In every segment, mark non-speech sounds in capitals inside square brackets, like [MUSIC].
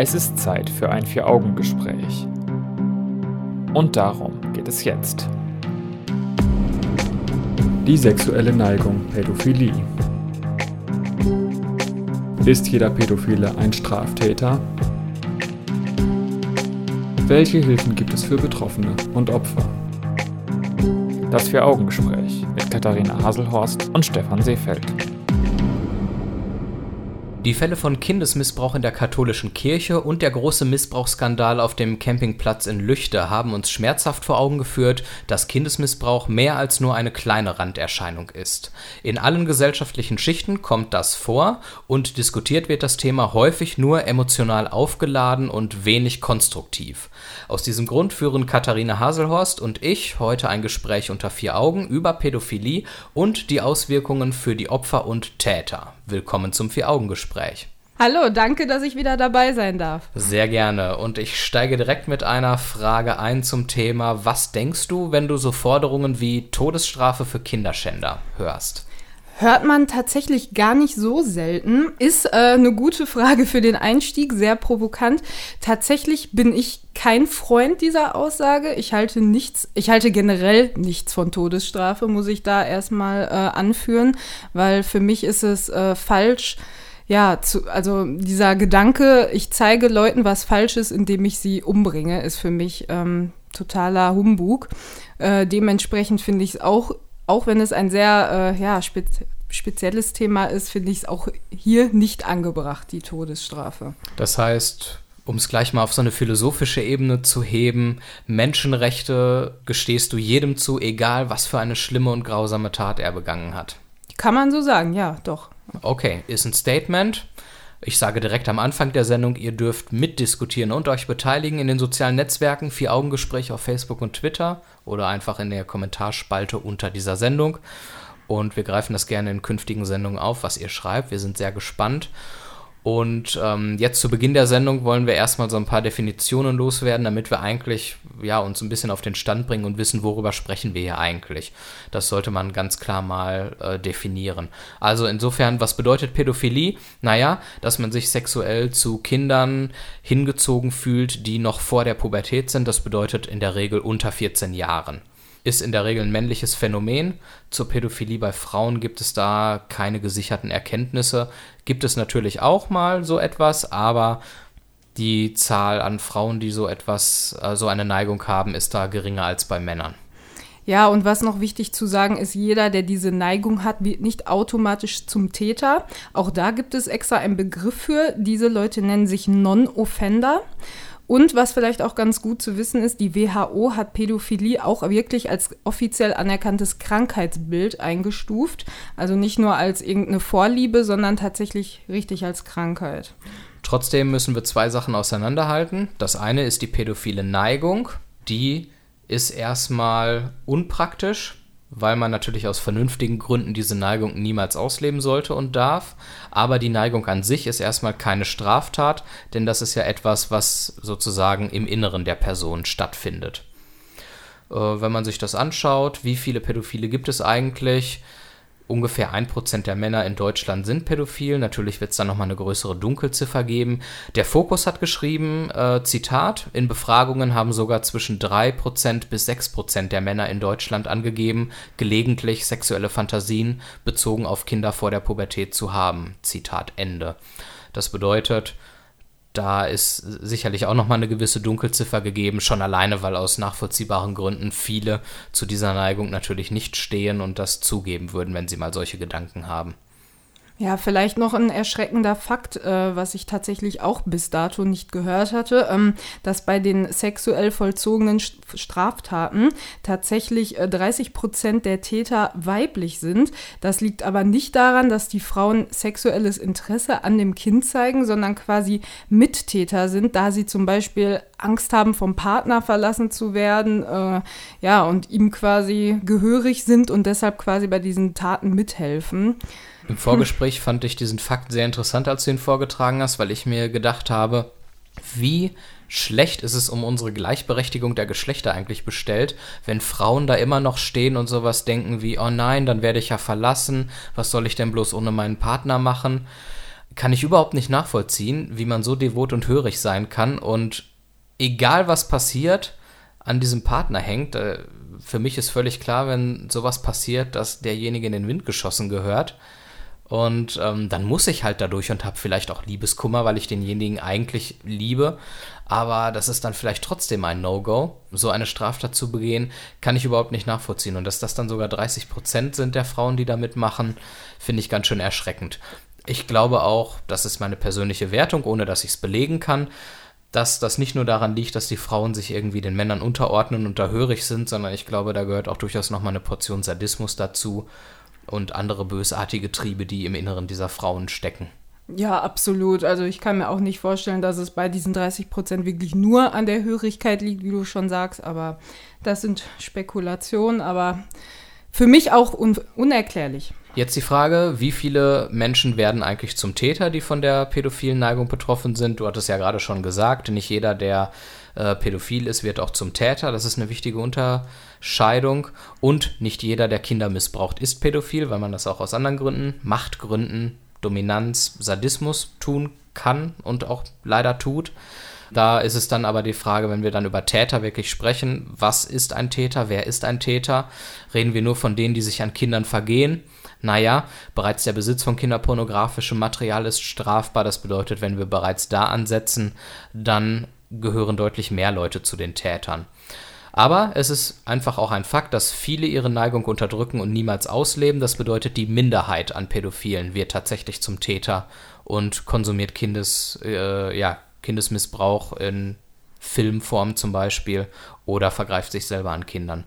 Es ist Zeit für ein Vier-Augen-Gespräch. Und darum geht es jetzt. Die sexuelle Neigung Pädophilie. Ist jeder Pädophile ein Straftäter? Welche Hilfen gibt es für Betroffene und Opfer? Das Vier-Augen-Gespräch mit Katharina Haselhorst und Stefan Seefeld. Die Fälle von Kindesmissbrauch in der katholischen Kirche und der große Missbrauchsskandal auf dem Campingplatz in Lüchte haben uns schmerzhaft vor Augen geführt, dass Kindesmissbrauch mehr als nur eine kleine Randerscheinung ist. In allen gesellschaftlichen Schichten kommt das vor und diskutiert wird das Thema häufig nur emotional aufgeladen und wenig konstruktiv. Aus diesem Grund führen Katharina Haselhorst und ich heute ein Gespräch unter vier Augen über Pädophilie und die Auswirkungen für die Opfer und Täter. Willkommen zum Vier-Augen-Gespräch. Hallo, danke, dass ich wieder dabei sein darf. Sehr gerne. Und ich steige direkt mit einer Frage ein zum Thema, was denkst du, wenn du so Forderungen wie Todesstrafe für Kinderschänder hörst? Hört man tatsächlich gar nicht so selten. Ist äh, eine gute Frage für den Einstieg, sehr provokant. Tatsächlich bin ich kein Freund dieser Aussage. Ich halte nichts, ich halte generell nichts von Todesstrafe, muss ich da erstmal äh, anführen, weil für mich ist es äh, falsch. Ja, zu, also dieser Gedanke, ich zeige Leuten was Falsches, indem ich sie umbringe, ist für mich ähm, totaler Humbug. Äh, dementsprechend finde ich es auch auch wenn es ein sehr äh, ja, spez spezielles Thema ist, finde ich es auch hier nicht angebracht, die Todesstrafe. Das heißt, um es gleich mal auf so eine philosophische Ebene zu heben, Menschenrechte gestehst du jedem zu, egal was für eine schlimme und grausame Tat er begangen hat. Kann man so sagen, ja, doch. Okay, ist ein Statement. Ich sage direkt am Anfang der Sendung, ihr dürft mitdiskutieren und euch beteiligen in den sozialen Netzwerken, vier Augengespräch auf Facebook und Twitter oder einfach in der Kommentarspalte unter dieser Sendung. Und wir greifen das gerne in künftigen Sendungen auf, was ihr schreibt. Wir sind sehr gespannt. Und ähm, jetzt zu Beginn der Sendung wollen wir erstmal so ein paar Definitionen loswerden, damit wir eigentlich ja, uns ein bisschen auf den Stand bringen und wissen, worüber sprechen wir hier eigentlich. Das sollte man ganz klar mal äh, definieren. Also insofern, was bedeutet Pädophilie? Naja, dass man sich sexuell zu Kindern hingezogen fühlt, die noch vor der Pubertät sind. Das bedeutet in der Regel unter 14 Jahren ist in der Regel ein männliches Phänomen. Zur Pädophilie bei Frauen gibt es da keine gesicherten Erkenntnisse. Gibt es natürlich auch mal so etwas, aber die Zahl an Frauen, die so etwas, äh, so eine Neigung haben, ist da geringer als bei Männern. Ja, und was noch wichtig zu sagen ist, jeder, der diese Neigung hat, wird nicht automatisch zum Täter. Auch da gibt es extra einen Begriff für. Diese Leute nennen sich Non-Offender. Und was vielleicht auch ganz gut zu wissen ist, die WHO hat Pädophilie auch wirklich als offiziell anerkanntes Krankheitsbild eingestuft. Also nicht nur als irgendeine Vorliebe, sondern tatsächlich richtig als Krankheit. Trotzdem müssen wir zwei Sachen auseinanderhalten. Das eine ist die pädophile Neigung. Die ist erstmal unpraktisch, weil man natürlich aus vernünftigen Gründen diese Neigung niemals ausleben sollte und darf. Aber die Neigung an sich ist erstmal keine Straftat, denn das ist ja etwas, was sozusagen im Inneren der Person stattfindet. Äh, wenn man sich das anschaut, wie viele Pädophile gibt es eigentlich? Ungefähr ein Prozent der Männer in Deutschland sind pädophil. Natürlich wird es dann nochmal eine größere Dunkelziffer geben. Der Fokus hat geschrieben, äh, Zitat, in Befragungen haben sogar zwischen drei Prozent bis sechs Prozent der Männer in Deutschland angegeben, gelegentlich sexuelle Fantasien bezogen auf Kinder vor der Pubertät zu haben. Zitat Ende. Das bedeutet, da ist sicherlich auch nochmal eine gewisse Dunkelziffer gegeben, schon alleine, weil aus nachvollziehbaren Gründen viele zu dieser Neigung natürlich nicht stehen und das zugeben würden, wenn sie mal solche Gedanken haben. Ja, vielleicht noch ein erschreckender Fakt, äh, was ich tatsächlich auch bis dato nicht gehört hatte, ähm, dass bei den sexuell vollzogenen Straftaten tatsächlich äh, 30 Prozent der Täter weiblich sind. Das liegt aber nicht daran, dass die Frauen sexuelles Interesse an dem Kind zeigen, sondern quasi Mittäter sind, da sie zum Beispiel Angst haben, vom Partner verlassen zu werden, äh, ja, und ihm quasi gehörig sind und deshalb quasi bei diesen Taten mithelfen. Im Vorgespräch fand ich diesen Fakt sehr interessant, als du ihn vorgetragen hast, weil ich mir gedacht habe, wie schlecht ist es um unsere Gleichberechtigung der Geschlechter eigentlich bestellt, wenn Frauen da immer noch stehen und sowas denken wie, oh nein, dann werde ich ja verlassen, was soll ich denn bloß ohne meinen Partner machen? kann ich überhaupt nicht nachvollziehen, wie man so devot und hörig sein kann und egal was passiert, an diesem Partner hängt. Äh, für mich ist völlig klar, wenn sowas passiert, dass derjenige in den Wind geschossen gehört. Und ähm, dann muss ich halt dadurch und habe vielleicht auch Liebeskummer, weil ich denjenigen eigentlich liebe. Aber das ist dann vielleicht trotzdem ein No-Go. So eine Straftat zu begehen, kann ich überhaupt nicht nachvollziehen. Und dass das dann sogar 30 Prozent sind der Frauen, die da mitmachen, finde ich ganz schön erschreckend. Ich glaube auch, das ist meine persönliche Wertung, ohne dass ich es belegen kann, dass das nicht nur daran liegt, dass die Frauen sich irgendwie den Männern unterordnen und da hörig sind, sondern ich glaube, da gehört auch durchaus nochmal eine Portion Sadismus dazu und andere bösartige Triebe, die im Inneren dieser Frauen stecken. Ja, absolut. Also ich kann mir auch nicht vorstellen, dass es bei diesen 30 Prozent wirklich nur an der Hörigkeit liegt, wie du schon sagst. Aber das sind Spekulationen, aber für mich auch un unerklärlich. Jetzt die Frage, wie viele Menschen werden eigentlich zum Täter, die von der pädophilen Neigung betroffen sind? Du hattest ja gerade schon gesagt, nicht jeder, der äh, pädophil ist, wird auch zum Täter. Das ist eine wichtige Unterscheidung. Und nicht jeder, der Kinder missbraucht, ist pädophil, weil man das auch aus anderen Gründen, Machtgründen, Dominanz, Sadismus tun kann und auch leider tut. Da ist es dann aber die Frage, wenn wir dann über Täter wirklich sprechen, was ist ein Täter, wer ist ein Täter? Reden wir nur von denen, die sich an Kindern vergehen? Naja, bereits der Besitz von kinderpornografischem Material ist strafbar. Das bedeutet, wenn wir bereits da ansetzen, dann gehören deutlich mehr Leute zu den Tätern. Aber es ist einfach auch ein Fakt, dass viele ihre Neigung unterdrücken und niemals ausleben. Das bedeutet, die Minderheit an Pädophilen wird tatsächlich zum Täter und konsumiert Kindes, äh, ja, Kindesmissbrauch in Filmform zum Beispiel oder vergreift sich selber an Kindern.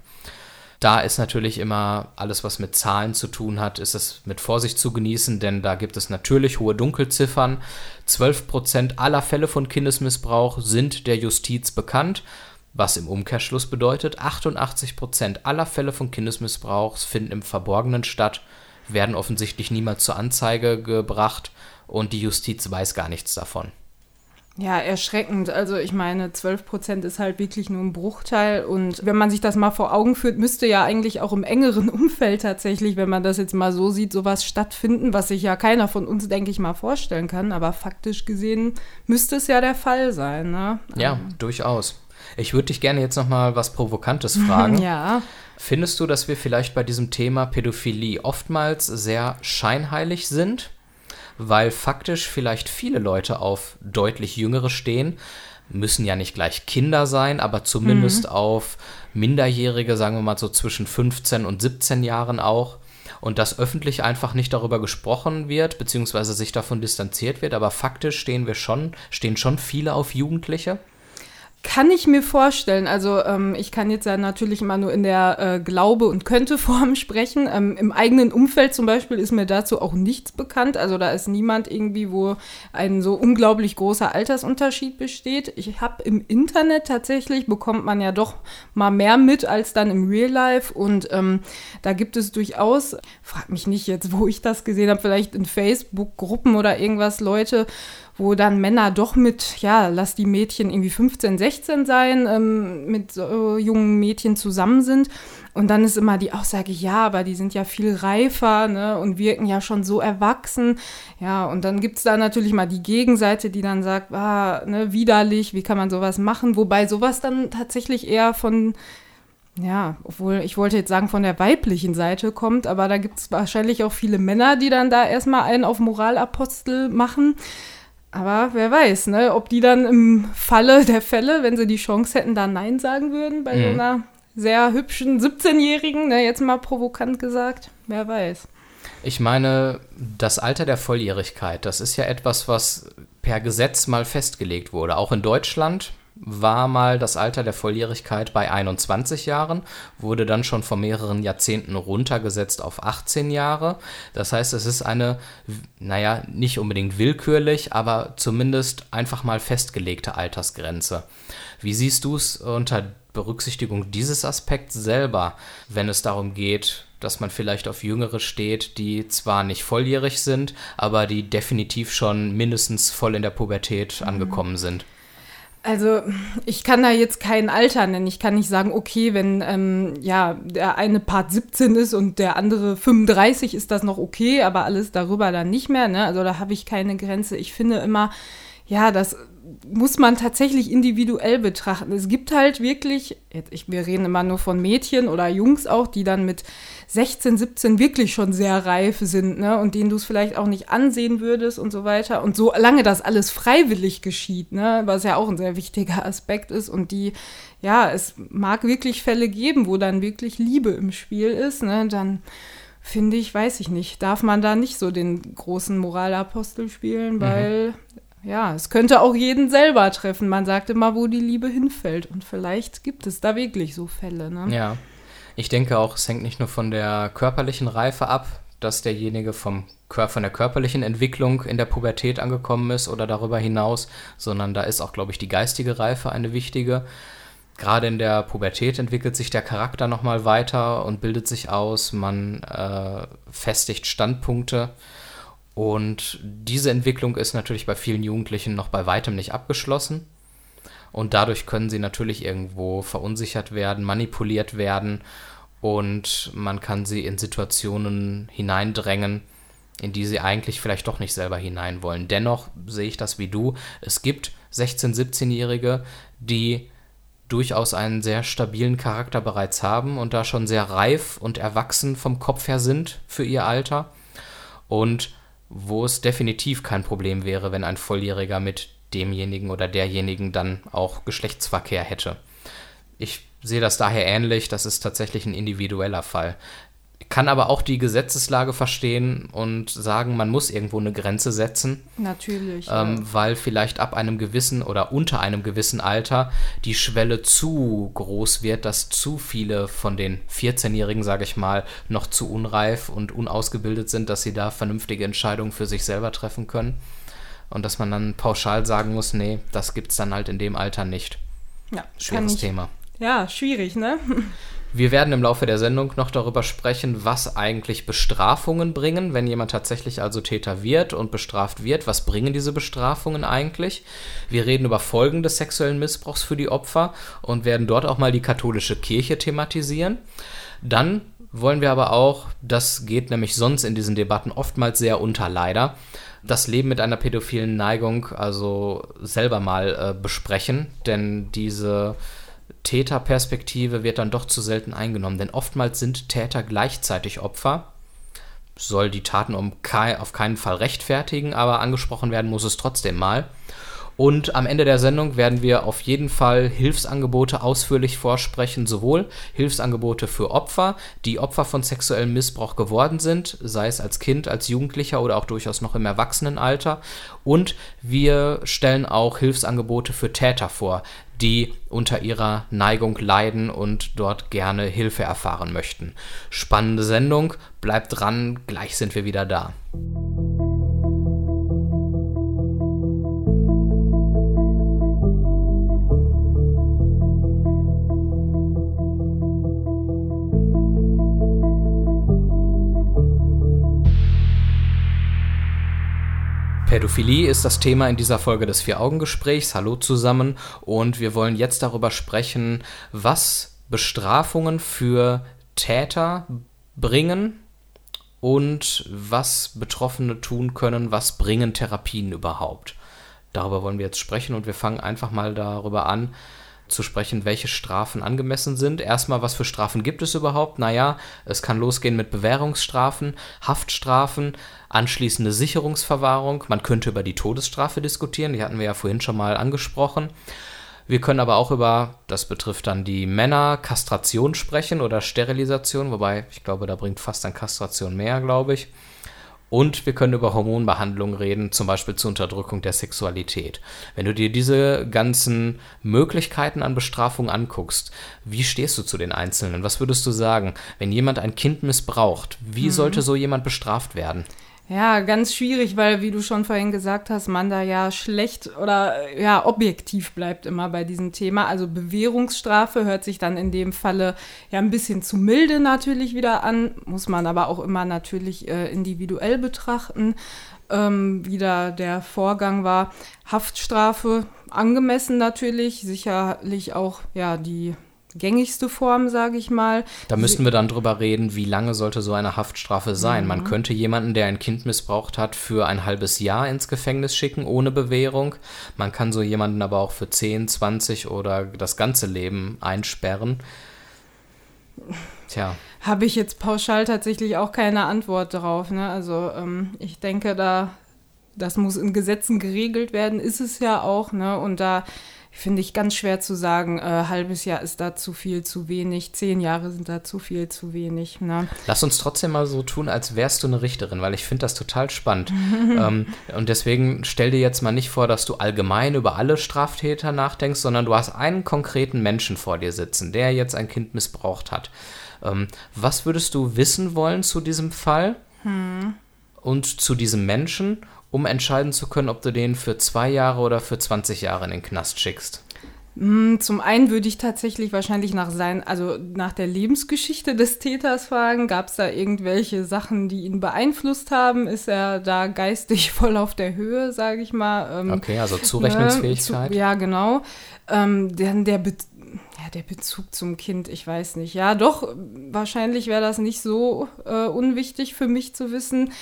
Da ist natürlich immer alles, was mit Zahlen zu tun hat, ist es mit Vorsicht zu genießen, denn da gibt es natürlich hohe Dunkelziffern. 12% aller Fälle von Kindesmissbrauch sind der Justiz bekannt, was im Umkehrschluss bedeutet, 88% aller Fälle von Kindesmissbrauchs finden im Verborgenen statt, werden offensichtlich niemals zur Anzeige gebracht und die Justiz weiß gar nichts davon. Ja, erschreckend. Also ich meine, 12 Prozent ist halt wirklich nur ein Bruchteil. Und wenn man sich das mal vor Augen führt, müsste ja eigentlich auch im engeren [LAUGHS] Umfeld tatsächlich, wenn man das jetzt mal so sieht, sowas stattfinden, was sich ja keiner von uns, denke ich mal, vorstellen kann. Aber faktisch gesehen müsste es ja der Fall sein. Ne? Ja, ähm. durchaus. Ich würde dich gerne jetzt noch mal was Provokantes fragen. [LAUGHS] ja. Findest du, dass wir vielleicht bei diesem Thema Pädophilie oftmals sehr scheinheilig sind? Weil faktisch vielleicht viele Leute auf deutlich Jüngere stehen. Müssen ja nicht gleich Kinder sein, aber zumindest mhm. auf Minderjährige, sagen wir mal so zwischen 15 und 17 Jahren auch. Und dass öffentlich einfach nicht darüber gesprochen wird, beziehungsweise sich davon distanziert wird, aber faktisch stehen wir schon, stehen schon viele auf Jugendliche. Kann ich mir vorstellen. Also ähm, ich kann jetzt ja natürlich immer nur in der äh, Glaube- und Könnte-Form [LAUGHS] sprechen. Ähm, Im eigenen Umfeld zum Beispiel ist mir dazu auch nichts bekannt. Also da ist niemand irgendwie, wo ein so unglaublich großer Altersunterschied besteht. Ich habe im Internet tatsächlich, bekommt man ja doch mal mehr mit als dann im Real Life. Und ähm, da gibt es durchaus, frag mich nicht jetzt, wo ich das gesehen habe, vielleicht in Facebook-Gruppen oder irgendwas Leute, wo dann Männer doch mit, ja, lass die Mädchen irgendwie 15, 16 sein, ähm, mit so jungen Mädchen zusammen sind. Und dann ist immer die Aussage, ja, aber die sind ja viel reifer ne, und wirken ja schon so erwachsen. Ja, und dann gibt es da natürlich mal die Gegenseite, die dann sagt, ah, ne, widerlich, wie kann man sowas machen? Wobei sowas dann tatsächlich eher von ja, obwohl ich wollte jetzt sagen, von der weiblichen Seite kommt, aber da gibt es wahrscheinlich auch viele Männer, die dann da erstmal einen auf Moralapostel machen. Aber wer weiß, ne, ob die dann im Falle der Fälle, wenn sie die Chance hätten, da Nein sagen würden bei mhm. so einer sehr hübschen 17-Jährigen, ne, jetzt mal provokant gesagt, wer weiß. Ich meine, das Alter der Volljährigkeit, das ist ja etwas, was per Gesetz mal festgelegt wurde. Auch in Deutschland war mal das Alter der Volljährigkeit bei 21 Jahren, wurde dann schon vor mehreren Jahrzehnten runtergesetzt auf 18 Jahre. Das heißt, es ist eine, naja, nicht unbedingt willkürlich, aber zumindest einfach mal festgelegte Altersgrenze. Wie siehst du es unter Berücksichtigung dieses Aspekts selber, wenn es darum geht, dass man vielleicht auf Jüngere steht, die zwar nicht volljährig sind, aber die definitiv schon mindestens voll in der Pubertät mhm. angekommen sind? Also ich kann da jetzt kein Alter nennen. Ich kann nicht sagen, okay, wenn ähm, ja der eine Part 17 ist und der andere 35, ist das noch okay, aber alles darüber dann nicht mehr. Ne? Also da habe ich keine Grenze. Ich finde immer, ja, das muss man tatsächlich individuell betrachten. Es gibt halt wirklich, jetzt, ich, wir reden immer nur von Mädchen oder Jungs auch, die dann mit 16, 17 wirklich schon sehr reif sind, ne? Und denen du es vielleicht auch nicht ansehen würdest und so weiter. Und solange das alles freiwillig geschieht, ne, was ja auch ein sehr wichtiger Aspekt ist, und die, ja, es mag wirklich Fälle geben, wo dann wirklich Liebe im Spiel ist, ne, dann finde ich, weiß ich nicht, darf man da nicht so den großen Moralapostel spielen, mhm. weil mhm. Ja, es könnte auch jeden selber treffen. Man sagt immer, wo die Liebe hinfällt. Und vielleicht gibt es da wirklich so Fälle. Ne? Ja, ich denke auch, es hängt nicht nur von der körperlichen Reife ab, dass derjenige vom von der körperlichen Entwicklung in der Pubertät angekommen ist oder darüber hinaus, sondern da ist auch, glaube ich, die geistige Reife eine wichtige. Gerade in der Pubertät entwickelt sich der Charakter nochmal weiter und bildet sich aus, man äh, festigt Standpunkte. Und diese Entwicklung ist natürlich bei vielen Jugendlichen noch bei weitem nicht abgeschlossen. Und dadurch können sie natürlich irgendwo verunsichert werden, manipuliert werden und man kann sie in Situationen hineindrängen, in die sie eigentlich vielleicht doch nicht selber hinein wollen. Dennoch sehe ich das wie du. Es gibt 16-, 17-Jährige, die durchaus einen sehr stabilen Charakter bereits haben und da schon sehr reif und erwachsen vom Kopf her sind für ihr Alter. Und wo es definitiv kein Problem wäre, wenn ein Volljähriger mit demjenigen oder derjenigen dann auch Geschlechtsverkehr hätte. Ich sehe das daher ähnlich, das ist tatsächlich ein individueller Fall. Kann aber auch die Gesetzeslage verstehen und sagen, man muss irgendwo eine Grenze setzen. Natürlich. Ähm, ja. Weil vielleicht ab einem gewissen oder unter einem gewissen Alter die Schwelle zu groß wird, dass zu viele von den 14-Jährigen, sage ich mal, noch zu unreif und unausgebildet sind, dass sie da vernünftige Entscheidungen für sich selber treffen können und dass man dann pauschal sagen muss, nee, das gibt es dann halt in dem Alter nicht. Ja, schweres Thema. Ja, schwierig, ne? [LAUGHS] Wir werden im Laufe der Sendung noch darüber sprechen, was eigentlich Bestrafungen bringen, wenn jemand tatsächlich also Täter wird und bestraft wird. Was bringen diese Bestrafungen eigentlich? Wir reden über Folgen des sexuellen Missbrauchs für die Opfer und werden dort auch mal die katholische Kirche thematisieren. Dann wollen wir aber auch, das geht nämlich sonst in diesen Debatten oftmals sehr unter leider, das Leben mit einer pädophilen Neigung also selber mal äh, besprechen, denn diese Täterperspektive wird dann doch zu selten eingenommen, denn oftmals sind Täter gleichzeitig Opfer. Soll die Taten um kei auf keinen Fall rechtfertigen, aber angesprochen werden muss es trotzdem mal. Und am Ende der Sendung werden wir auf jeden Fall Hilfsangebote ausführlich vorsprechen, sowohl Hilfsangebote für Opfer, die Opfer von sexuellem Missbrauch geworden sind, sei es als Kind, als Jugendlicher oder auch durchaus noch im Erwachsenenalter. Und wir stellen auch Hilfsangebote für Täter vor, die unter ihrer Neigung leiden und dort gerne Hilfe erfahren möchten. Spannende Sendung, bleibt dran, gleich sind wir wieder da. Pädophilie ist das Thema in dieser Folge des Vier-Augen-Gesprächs. Hallo zusammen und wir wollen jetzt darüber sprechen, was Bestrafungen für Täter bringen und was Betroffene tun können, was bringen Therapien überhaupt. Darüber wollen wir jetzt sprechen und wir fangen einfach mal darüber an, zu sprechen, welche Strafen angemessen sind. Erstmal, was für Strafen gibt es überhaupt? Naja, es kann losgehen mit Bewährungsstrafen, Haftstrafen, anschließende Sicherungsverwahrung. Man könnte über die Todesstrafe diskutieren, die hatten wir ja vorhin schon mal angesprochen. Wir können aber auch über, das betrifft dann die Männer, Kastration sprechen oder Sterilisation, wobei ich glaube, da bringt fast an Kastration mehr, glaube ich. Und wir können über Hormonbehandlung reden, zum Beispiel zur Unterdrückung der Sexualität. Wenn du dir diese ganzen Möglichkeiten an Bestrafung anguckst, wie stehst du zu den Einzelnen? Was würdest du sagen, wenn jemand ein Kind missbraucht? Wie mhm. sollte so jemand bestraft werden? Ja, ganz schwierig, weil, wie du schon vorhin gesagt hast, man da ja schlecht oder ja objektiv bleibt immer bei diesem Thema. Also Bewährungsstrafe hört sich dann in dem Falle ja ein bisschen zu milde natürlich wieder an, muss man aber auch immer natürlich äh, individuell betrachten. ähm, wie da der Vorgang war. Haftstrafe angemessen natürlich, sicherlich auch ja die gängigste Form, sage ich mal. Da müssten wir dann drüber reden, wie lange sollte so eine Haftstrafe sein. Mhm. Man könnte jemanden, der ein Kind missbraucht hat, für ein halbes Jahr ins Gefängnis schicken, ohne Bewährung. Man kann so jemanden aber auch für 10, 20 oder das ganze Leben einsperren. Tja. Habe ich jetzt pauschal tatsächlich auch keine Antwort darauf. Ne? Also ähm, ich denke, da das muss in Gesetzen geregelt werden, ist es ja auch. Ne? Und da finde ich ganz schwer zu sagen, äh, halbes Jahr ist da zu viel, zu wenig, zehn Jahre sind da zu viel, zu wenig. Ne? Lass uns trotzdem mal so tun, als wärst du eine Richterin, weil ich finde das total spannend. [LAUGHS] ähm, und deswegen stell dir jetzt mal nicht vor, dass du allgemein über alle Straftäter nachdenkst, sondern du hast einen konkreten Menschen vor dir sitzen, der jetzt ein Kind missbraucht hat. Ähm, was würdest du wissen wollen zu diesem Fall? Hm. Und zu diesem Menschen um entscheiden zu können, ob du den für zwei Jahre oder für 20 Jahre in den Knast schickst? Hm, zum einen würde ich tatsächlich wahrscheinlich nach sein, also nach der Lebensgeschichte des Täters fragen. Gab es da irgendwelche Sachen, die ihn beeinflusst haben? Ist er da geistig [LAUGHS] voll auf der Höhe, sage ich mal? Ähm, okay, also Zurechnungsfähigkeit. Ne, zu, ja, genau. Ähm, der, der, Be ja, der Bezug zum Kind, ich weiß nicht. Ja, doch, wahrscheinlich wäre das nicht so äh, unwichtig für mich zu wissen.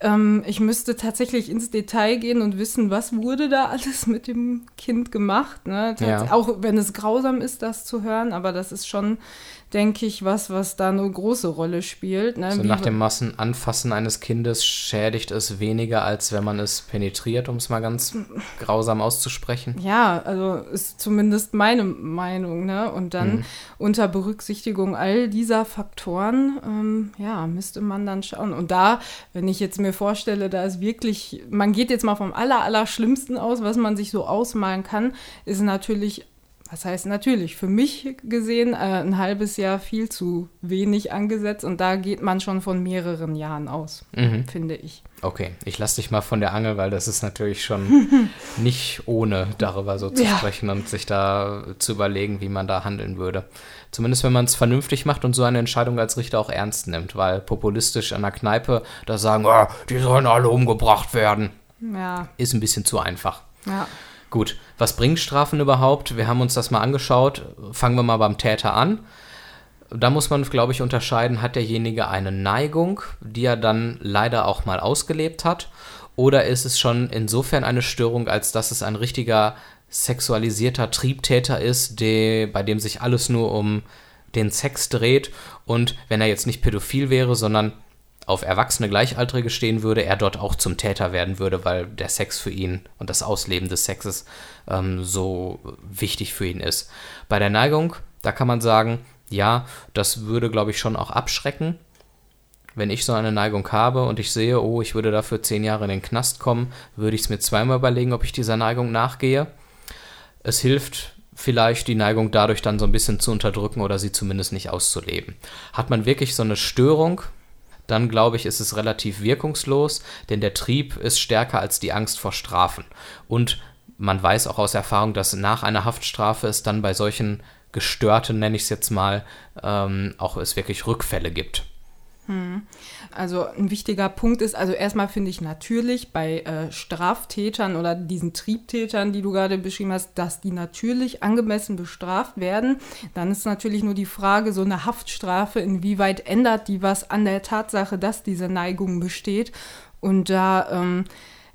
Ähm, ich müsste tatsächlich ins Detail gehen und wissen, was wurde da [LAUGHS] alles mit dem Kind gemacht. Ne? Ja. Auch wenn es grausam ist, das zu hören, aber das ist schon denke ich, was, was da eine große Rolle spielt. Ne? So nach dem Massenanfassen eines Kindes schädigt es weniger, als wenn man es penetriert, um es mal ganz grausam auszusprechen. Ja, also ist zumindest meine Meinung. Ne? Und dann mhm. unter Berücksichtigung all dieser Faktoren, ähm, ja, müsste man dann schauen. Und da, wenn ich jetzt mir vorstelle, da ist wirklich, man geht jetzt mal vom aller, aller Schlimmsten aus, was man sich so ausmalen kann, ist natürlich was heißt natürlich, für mich gesehen äh, ein halbes Jahr viel zu wenig angesetzt und da geht man schon von mehreren Jahren aus, mhm. finde ich. Okay, ich lasse dich mal von der Angel, weil das ist natürlich schon [LAUGHS] nicht ohne darüber so zu ja. sprechen und sich da zu überlegen, wie man da handeln würde. Zumindest wenn man es vernünftig macht und so eine Entscheidung als Richter auch ernst nimmt, weil populistisch an der Kneipe da sagen, oh, die sollen alle umgebracht werden, ja. ist ein bisschen zu einfach. Ja. Gut, was bringen Strafen überhaupt? Wir haben uns das mal angeschaut. Fangen wir mal beim Täter an. Da muss man, glaube ich, unterscheiden, hat derjenige eine Neigung, die er dann leider auch mal ausgelebt hat, oder ist es schon insofern eine Störung, als dass es ein richtiger sexualisierter Triebtäter ist, der, bei dem sich alles nur um den Sex dreht und wenn er jetzt nicht pädophil wäre, sondern auf erwachsene Gleichaltrige stehen würde, er dort auch zum Täter werden würde, weil der Sex für ihn und das Ausleben des Sexes ähm, so wichtig für ihn ist. Bei der Neigung, da kann man sagen, ja, das würde, glaube ich, schon auch abschrecken. Wenn ich so eine Neigung habe und ich sehe, oh, ich würde dafür zehn Jahre in den Knast kommen, würde ich es mir zweimal überlegen, ob ich dieser Neigung nachgehe. Es hilft vielleicht die Neigung dadurch dann so ein bisschen zu unterdrücken oder sie zumindest nicht auszuleben. Hat man wirklich so eine Störung, dann glaube ich, ist es relativ wirkungslos, denn der Trieb ist stärker als die Angst vor Strafen. Und man weiß auch aus Erfahrung, dass nach einer Haftstrafe es dann bei solchen Gestörten, nenne ich es jetzt mal, ähm, auch es wirklich Rückfälle gibt. Hm. Also ein wichtiger Punkt ist, also erstmal finde ich natürlich bei äh, Straftätern oder diesen Triebtätern, die du gerade beschrieben hast, dass die natürlich angemessen bestraft werden. Dann ist natürlich nur die Frage, so eine Haftstrafe, inwieweit ändert die was an der Tatsache, dass diese Neigung besteht. Und da ähm,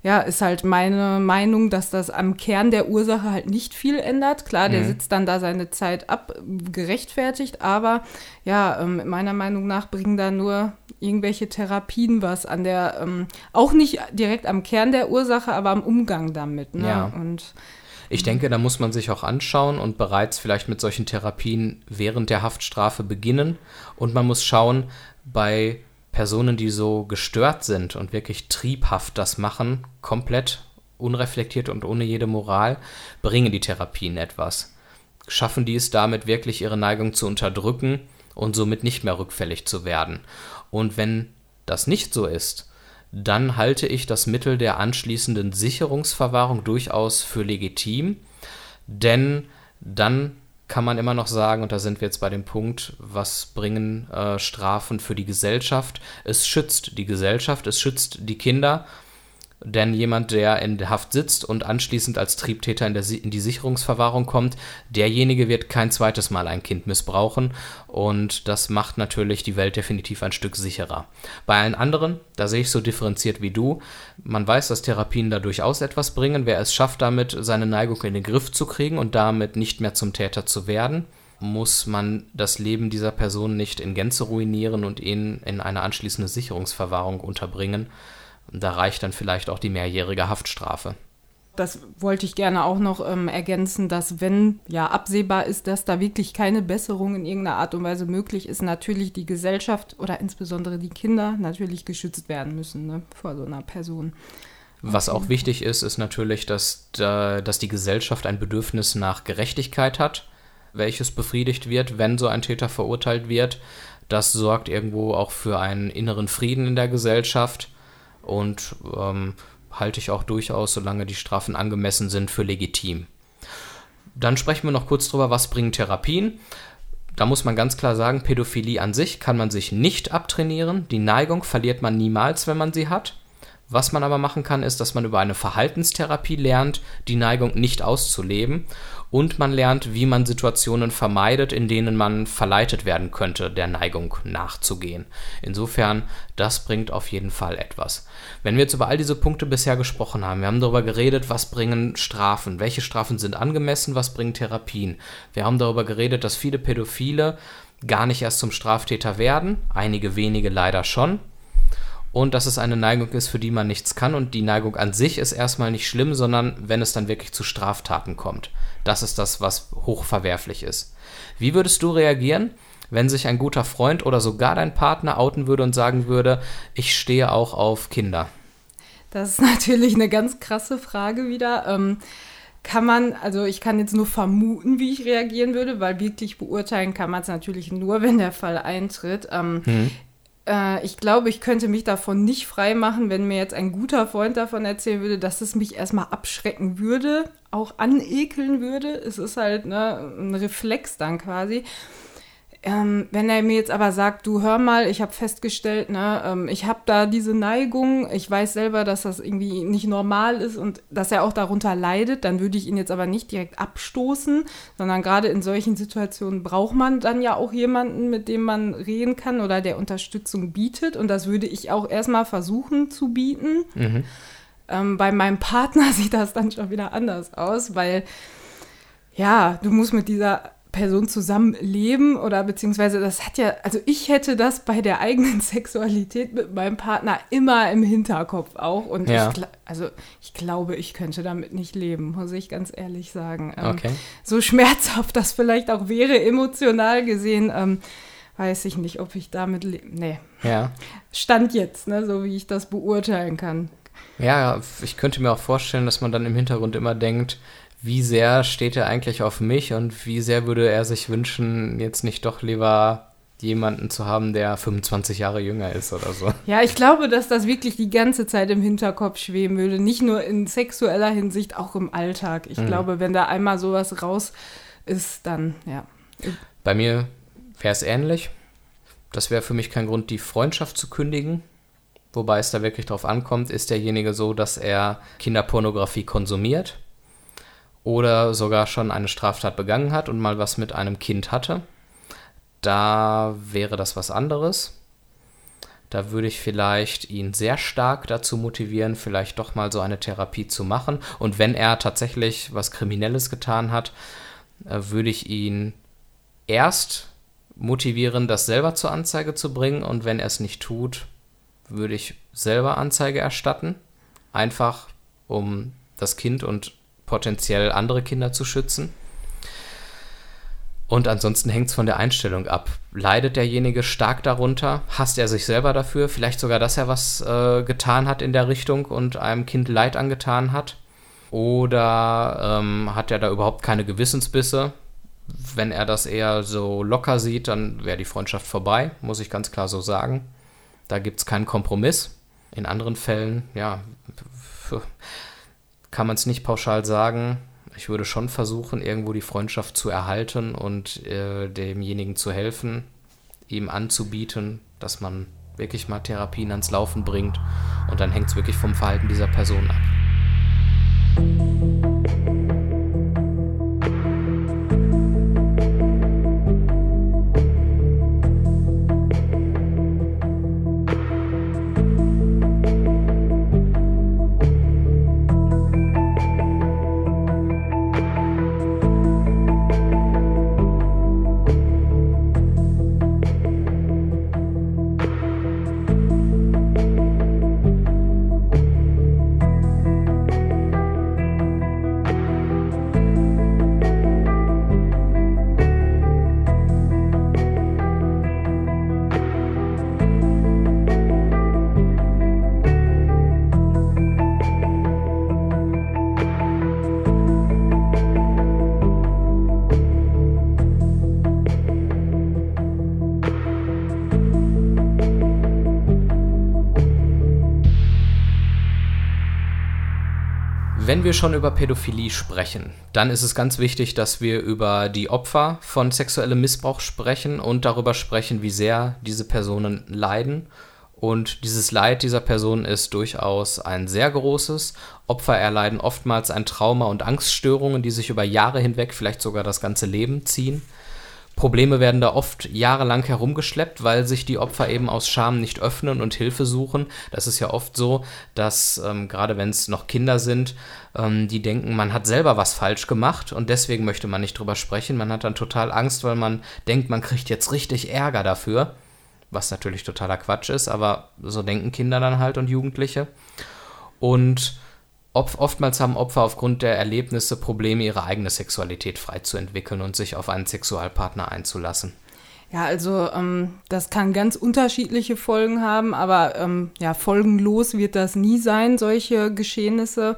ja, ist halt meine Meinung, dass das am Kern der Ursache halt nicht viel ändert. Klar, der mhm. sitzt dann da seine Zeit ab, gerechtfertigt, aber ja, ähm, meiner Meinung nach bringen da nur irgendwelche Therapien was an der, ähm, auch nicht direkt am Kern der Ursache, aber am Umgang damit. Ne? Ja. Und ich denke, da muss man sich auch anschauen und bereits vielleicht mit solchen Therapien während der Haftstrafe beginnen. Und man muss schauen, bei Personen, die so gestört sind und wirklich triebhaft das machen, komplett unreflektiert und ohne jede Moral, bringen die Therapien etwas. Schaffen die es damit wirklich ihre Neigung zu unterdrücken und somit nicht mehr rückfällig zu werden. Und wenn das nicht so ist, dann halte ich das Mittel der anschließenden Sicherungsverwahrung durchaus für legitim, denn dann kann man immer noch sagen, und da sind wir jetzt bei dem Punkt, was bringen äh, Strafen für die Gesellschaft? Es schützt die Gesellschaft, es schützt die Kinder. Denn jemand, der in Haft sitzt und anschließend als Triebtäter in, der, in, die Sicherungsverwahrung kommt, derjenige wird kein zweites Mal ein Kind missbrauchen. Und das macht natürlich die Welt definitiv ein Stück sicherer. Bei allen anderen, da sehe ich so differenziert wie du, man weiß, dass Therapien da durchaus etwas bringen. Wer es schafft, damit seine Neigung in den Griff zu kriegen und damit nicht mehr zum Täter zu werden, muss man das Leben dieser Person nicht in Gänze ruinieren und ihn in eine anschließende Sicherungsverwahrung unterbringen. Da reicht dann vielleicht auch die mehrjährige Haftstrafe. Das wollte ich gerne auch noch ähm, ergänzen, dass wenn ja absehbar ist, dass da wirklich keine Besserung in irgendeiner Art und Weise möglich ist, natürlich die Gesellschaft oder insbesondere die Kinder natürlich geschützt werden müssen ne, vor so einer Person. Was auch wichtig ist, ist natürlich, dass, dass die Gesellschaft ein Bedürfnis nach Gerechtigkeit hat welches befriedigt wird, wenn so ein Täter verurteilt wird. Das sorgt irgendwo auch für einen inneren Frieden in der Gesellschaft und ähm, halte ich auch durchaus, solange die Strafen angemessen sind, für legitim. Dann sprechen wir noch kurz drüber, was bringen Therapien. Da muss man ganz klar sagen, Pädophilie an sich kann man sich nicht abtrainieren. Die Neigung verliert man niemals, wenn man sie hat. Was man aber machen kann, ist, dass man über eine Verhaltenstherapie lernt, die Neigung nicht auszuleben. Und man lernt, wie man Situationen vermeidet, in denen man verleitet werden könnte, der Neigung nachzugehen. Insofern, das bringt auf jeden Fall etwas. Wenn wir jetzt über all diese Punkte bisher gesprochen haben, wir haben darüber geredet, was bringen Strafen, welche Strafen sind angemessen, was bringen Therapien. Wir haben darüber geredet, dass viele Pädophile gar nicht erst zum Straftäter werden, einige wenige leider schon, und dass es eine Neigung ist, für die man nichts kann. Und die Neigung an sich ist erstmal nicht schlimm, sondern wenn es dann wirklich zu Straftaten kommt. Das ist das, was hochverwerflich ist. Wie würdest du reagieren, wenn sich ein guter Freund oder sogar dein Partner outen würde und sagen würde, ich stehe auch auf Kinder? Das ist [LAUGHS] natürlich eine ganz krasse Frage wieder. Ähm, kann man, also ich kann jetzt nur vermuten, wie ich reagieren würde, weil wirklich beurteilen kann man es natürlich nur, [LAUGHS] wenn der Fall eintritt. Ähm, hm. Äh, ich glaube, ich könnte mich davon nicht frei machen, wenn mir jetzt ein guter Freund davon erzählen würde, dass es mich erstmal abschrecken würde, auch anekeln würde. Es ist halt ne, ein Reflex dann quasi. Ähm, wenn er mir jetzt aber sagt, du hör mal, ich habe festgestellt, ne, ähm, ich habe da diese Neigung, ich weiß selber, dass das irgendwie nicht normal ist und dass er auch darunter leidet, dann würde ich ihn jetzt aber nicht direkt abstoßen, sondern gerade in solchen Situationen braucht man dann ja auch jemanden, mit dem man reden kann oder der Unterstützung bietet und das würde ich auch erstmal versuchen zu bieten. Mhm. Ähm, bei meinem Partner [LAUGHS] sieht das dann schon wieder anders aus, weil ja, du musst mit dieser Person zusammenleben oder beziehungsweise das hat ja, also ich hätte das bei der eigenen [LAUGHS] Sexualität mit meinem Partner immer im Hinterkopf auch und ja. ich, also ich glaube, ich könnte damit nicht leben, muss ich ganz ehrlich sagen. Ähm, okay. So schmerzhaft das vielleicht auch wäre, emotional gesehen, ähm, weiß ich nicht, ob ich damit lebe. Nee. Ja. Stand jetzt, ne, so wie ich das beurteilen kann. Ja, ich könnte mir auch vorstellen, dass man dann im Hintergrund immer denkt, wie sehr steht er eigentlich auf mich und wie sehr würde er sich wünschen, jetzt nicht doch lieber jemanden zu haben, der 25 Jahre jünger ist oder so. Ja, ich glaube, dass das wirklich die ganze Zeit im Hinterkopf schweben würde. Nicht nur in sexueller Hinsicht, auch im Alltag. Ich mhm. glaube, wenn da einmal sowas raus ist, dann ja. Bei mir wäre es ähnlich. Das wäre für mich kein Grund, die Freundschaft zu kündigen. Wobei es da wirklich drauf ankommt, ist derjenige so, dass er Kinderpornografie konsumiert oder sogar schon eine Straftat begangen hat und mal was mit einem Kind hatte, da wäre das was anderes. Da würde ich vielleicht ihn sehr stark dazu motivieren, vielleicht doch mal so eine Therapie zu machen. Und wenn er tatsächlich was Kriminelles getan hat, äh, würde ich ihn erst motivieren, das selber zur Anzeige zu bringen. Und wenn er es nicht tut, würde ich selber Anzeige erstatten. Einfach um das Kind und potenziell andere Kinder zu schützen. Und ansonsten hängt es von der Einstellung ab. Leidet derjenige stark darunter? Hasst er sich selber dafür? Vielleicht sogar, dass er was äh, getan hat in der Richtung und einem Kind Leid angetan hat? Oder ähm, hat er da überhaupt keine Gewissensbisse? Wenn er das eher so locker sieht, dann wäre die Freundschaft vorbei, muss ich ganz klar so sagen. Da gibt es keinen Kompromiss. In anderen Fällen, ja, kann man es nicht pauschal sagen. Ich würde schon versuchen, irgendwo die Freundschaft zu erhalten und äh, demjenigen zu helfen, ihm anzubieten, dass man wirklich mal Therapien ans Laufen bringt. Und dann hängt es wirklich vom Verhalten dieser Person ab. Wenn wir schon über Pädophilie sprechen, dann ist es ganz wichtig, dass wir über die Opfer von sexuellem Missbrauch sprechen und darüber sprechen, wie sehr diese Personen leiden. Und dieses Leid dieser Personen ist durchaus ein sehr großes. Opfer erleiden oftmals ein Trauma und Angststörungen, die sich über Jahre hinweg, vielleicht sogar das ganze Leben ziehen. Probleme werden da oft jahrelang herumgeschleppt, weil sich die Opfer eben aus Scham nicht öffnen und Hilfe suchen. Das ist ja oft so, dass ähm, gerade wenn es noch Kinder sind, ähm, die denken, man hat selber was falsch gemacht und deswegen möchte man nicht drüber sprechen. Man hat dann total Angst, weil man denkt, man kriegt jetzt richtig Ärger dafür. Was natürlich totaler Quatsch ist, aber so denken Kinder dann halt und Jugendliche. Und Oftmals haben Opfer aufgrund der Erlebnisse Probleme, ihre eigene Sexualität freizuentwickeln und sich auf einen Sexualpartner einzulassen. Ja, also ähm, das kann ganz unterschiedliche Folgen haben, aber ähm, ja, folgenlos wird das nie sein, solche Geschehnisse.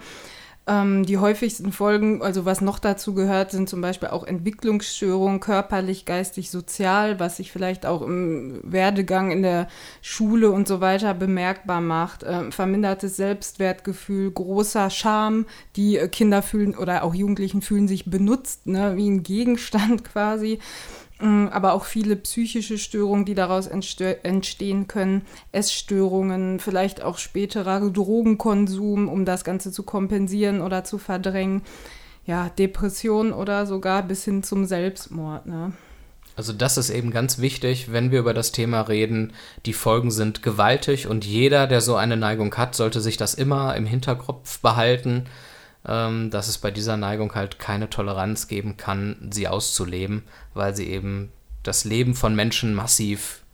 Ähm, die häufigsten Folgen, also was noch dazu gehört, sind zum Beispiel auch Entwicklungsstörungen, körperlich, geistig, sozial, was sich vielleicht auch im Werdegang in der Schule und so weiter bemerkbar macht. Äh, vermindertes Selbstwertgefühl, großer Scham, die äh, Kinder fühlen oder auch Jugendlichen fühlen sich benutzt, ne, wie ein Gegenstand [LAUGHS] quasi. Mm, aber auch viele psychische Störungen, die daraus entstehen können, Essstörungen, vielleicht auch späterer Drogenkonsum, um das Ganze zu kompensieren oder zu verdrängen, ja, Depression oder sogar bis hin zum Selbstmord. Ne? Also das ist eben ganz wichtig, wenn wir über das Thema reden. Die Folgen sind gewaltig und jeder, der so eine Neigung hat, sollte sich das immer im Hinterkopf behalten dass es bei dieser Neigung halt keine Toleranz geben kann, sie auszuleben, weil sie eben das Leben von Menschen massiv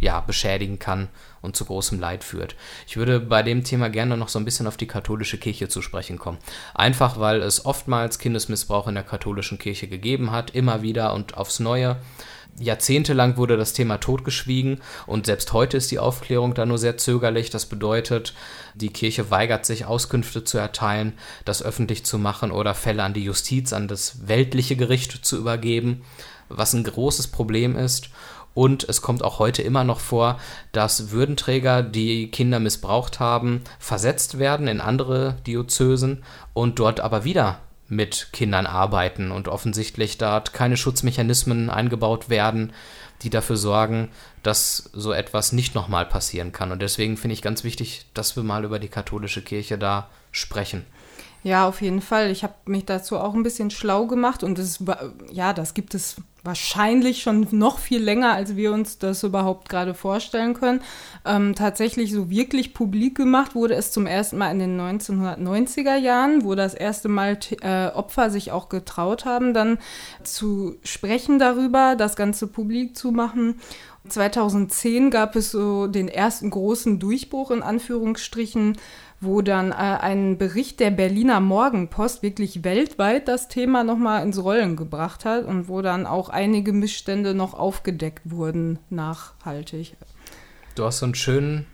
ja, beschädigen kann und zu großem Leid führt. Ich würde bei dem Thema gerne noch so ein bisschen auf die katholische Kirche zu sprechen kommen. Einfach weil es oftmals Kindesmissbrauch in der katholischen Kirche gegeben hat, immer wieder und aufs Neue. Jahrzehntelang wurde das Thema totgeschwiegen und selbst heute ist die Aufklärung da nur sehr zögerlich. Das bedeutet, die Kirche weigert sich, Auskünfte zu erteilen, das öffentlich zu machen oder Fälle an die Justiz, an das weltliche Gericht zu übergeben, was ein großes Problem ist. Und es kommt auch heute immer noch vor, dass Würdenträger, die Kinder missbraucht haben, versetzt werden in andere Diözesen und dort aber wieder mit Kindern arbeiten und offensichtlich dort keine Schutzmechanismen eingebaut werden, die dafür sorgen, dass so etwas nicht nochmal passieren kann. Und deswegen finde ich ganz wichtig, dass wir mal über die katholische Kirche da sprechen. Ja, auf jeden Fall. Ich habe mich dazu auch ein bisschen schlau gemacht und das, ja, das gibt es wahrscheinlich schon noch viel länger, als wir uns das überhaupt gerade vorstellen können. Ähm, tatsächlich so wirklich publik gemacht wurde es zum ersten Mal in den 1990er Jahren, wo das erste Mal äh, Opfer sich auch getraut haben, dann zu sprechen darüber, das Ganze publik zu machen. 2010 gab es so den ersten großen Durchbruch in Anführungsstrichen wo dann äh, ein Bericht der Berliner Morgenpost wirklich weltweit das Thema nochmal ins Rollen gebracht hat und wo dann auch einige Missstände noch aufgedeckt wurden, nachhaltig. Du hast so einen schönen